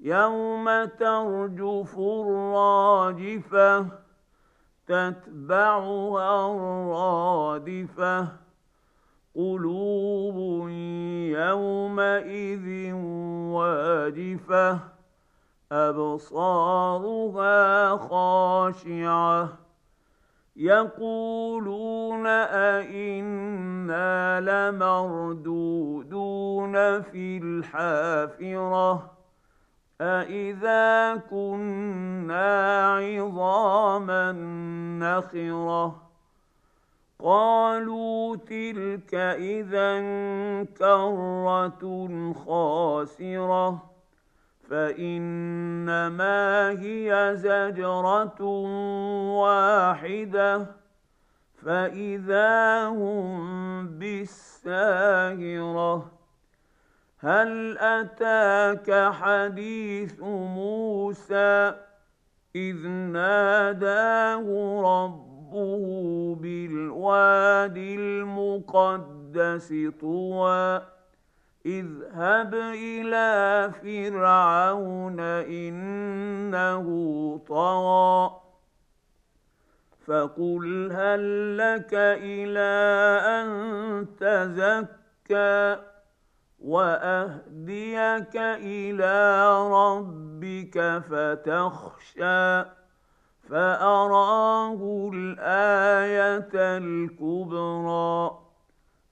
يوم ترجف الراجفه تتبعها الرادفه قلوب يومئذ واجفه ابصارها خاشعه. يقولون أئنا لمردودون في الحافرة أإذا كنا عظاما نخرة قالوا تلك إذا كرة خاسرة فانما هي زجره واحدة فاذا هم بالساهره هل أتاك حديث موسى إذ ناداه ربه بالواد المقدس طوى اذهب إلى فرعون إنه طغى فقل هل لك إلى أن تزكى واهديك إلى ربك فتخشى فاراه الايه الكبرى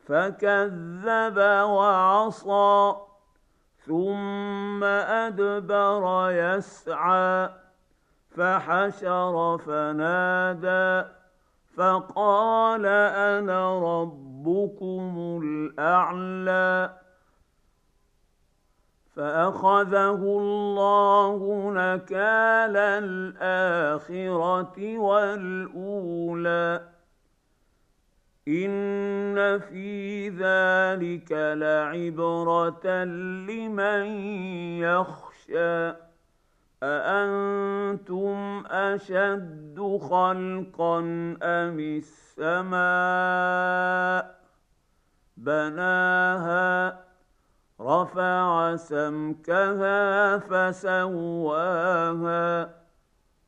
فكذب وعصى ثم ادبر يسعى فحشر فنادى فقال أنا ربكم الاعلى فاخذه الله نكال الاخره والاولى. ان في ذلك لعبره لمن يخشى. اانتم اشد خلقا ام السماء؟ بناها رفع سمكها فسواها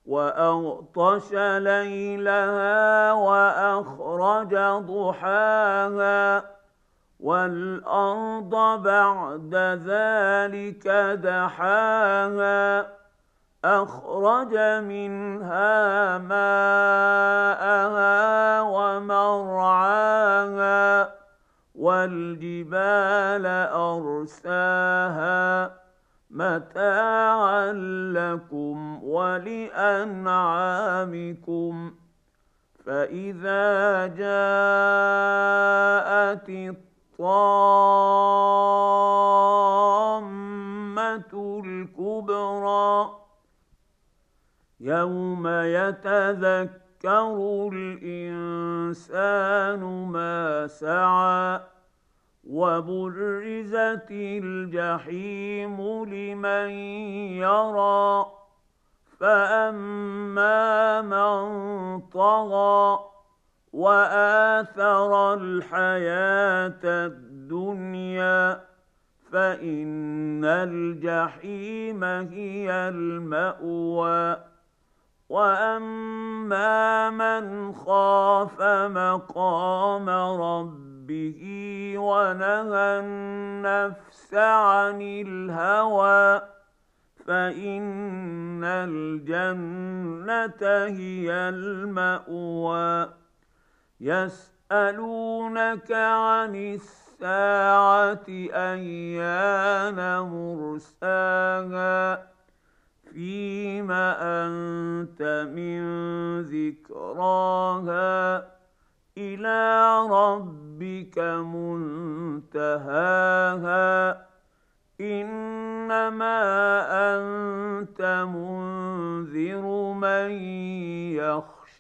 وأغطش ليلها وأخرج ضحاها والأرض بعد ذلك دحاها أخرج منها ماءها ومرعاها والجبال أرساها متاعا لكم ولأنعامكم فإذا جاءت الطامة الكبرى يوم يتذكر الإنسان ما سعى وبرزت الجحيم لمن يرى فاما من طغى واثر الحياة الدنيا فان الجحيم هي الماوى واما من خاف مقام ربه ونهى النفس عن الهوى فان الجنه هي الماوى يسالونك عن الساعة ايان مرساها فيم أنت من ذكراها. إلى ربك منتهاها. إنما أنت منذر من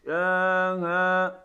يخشاها.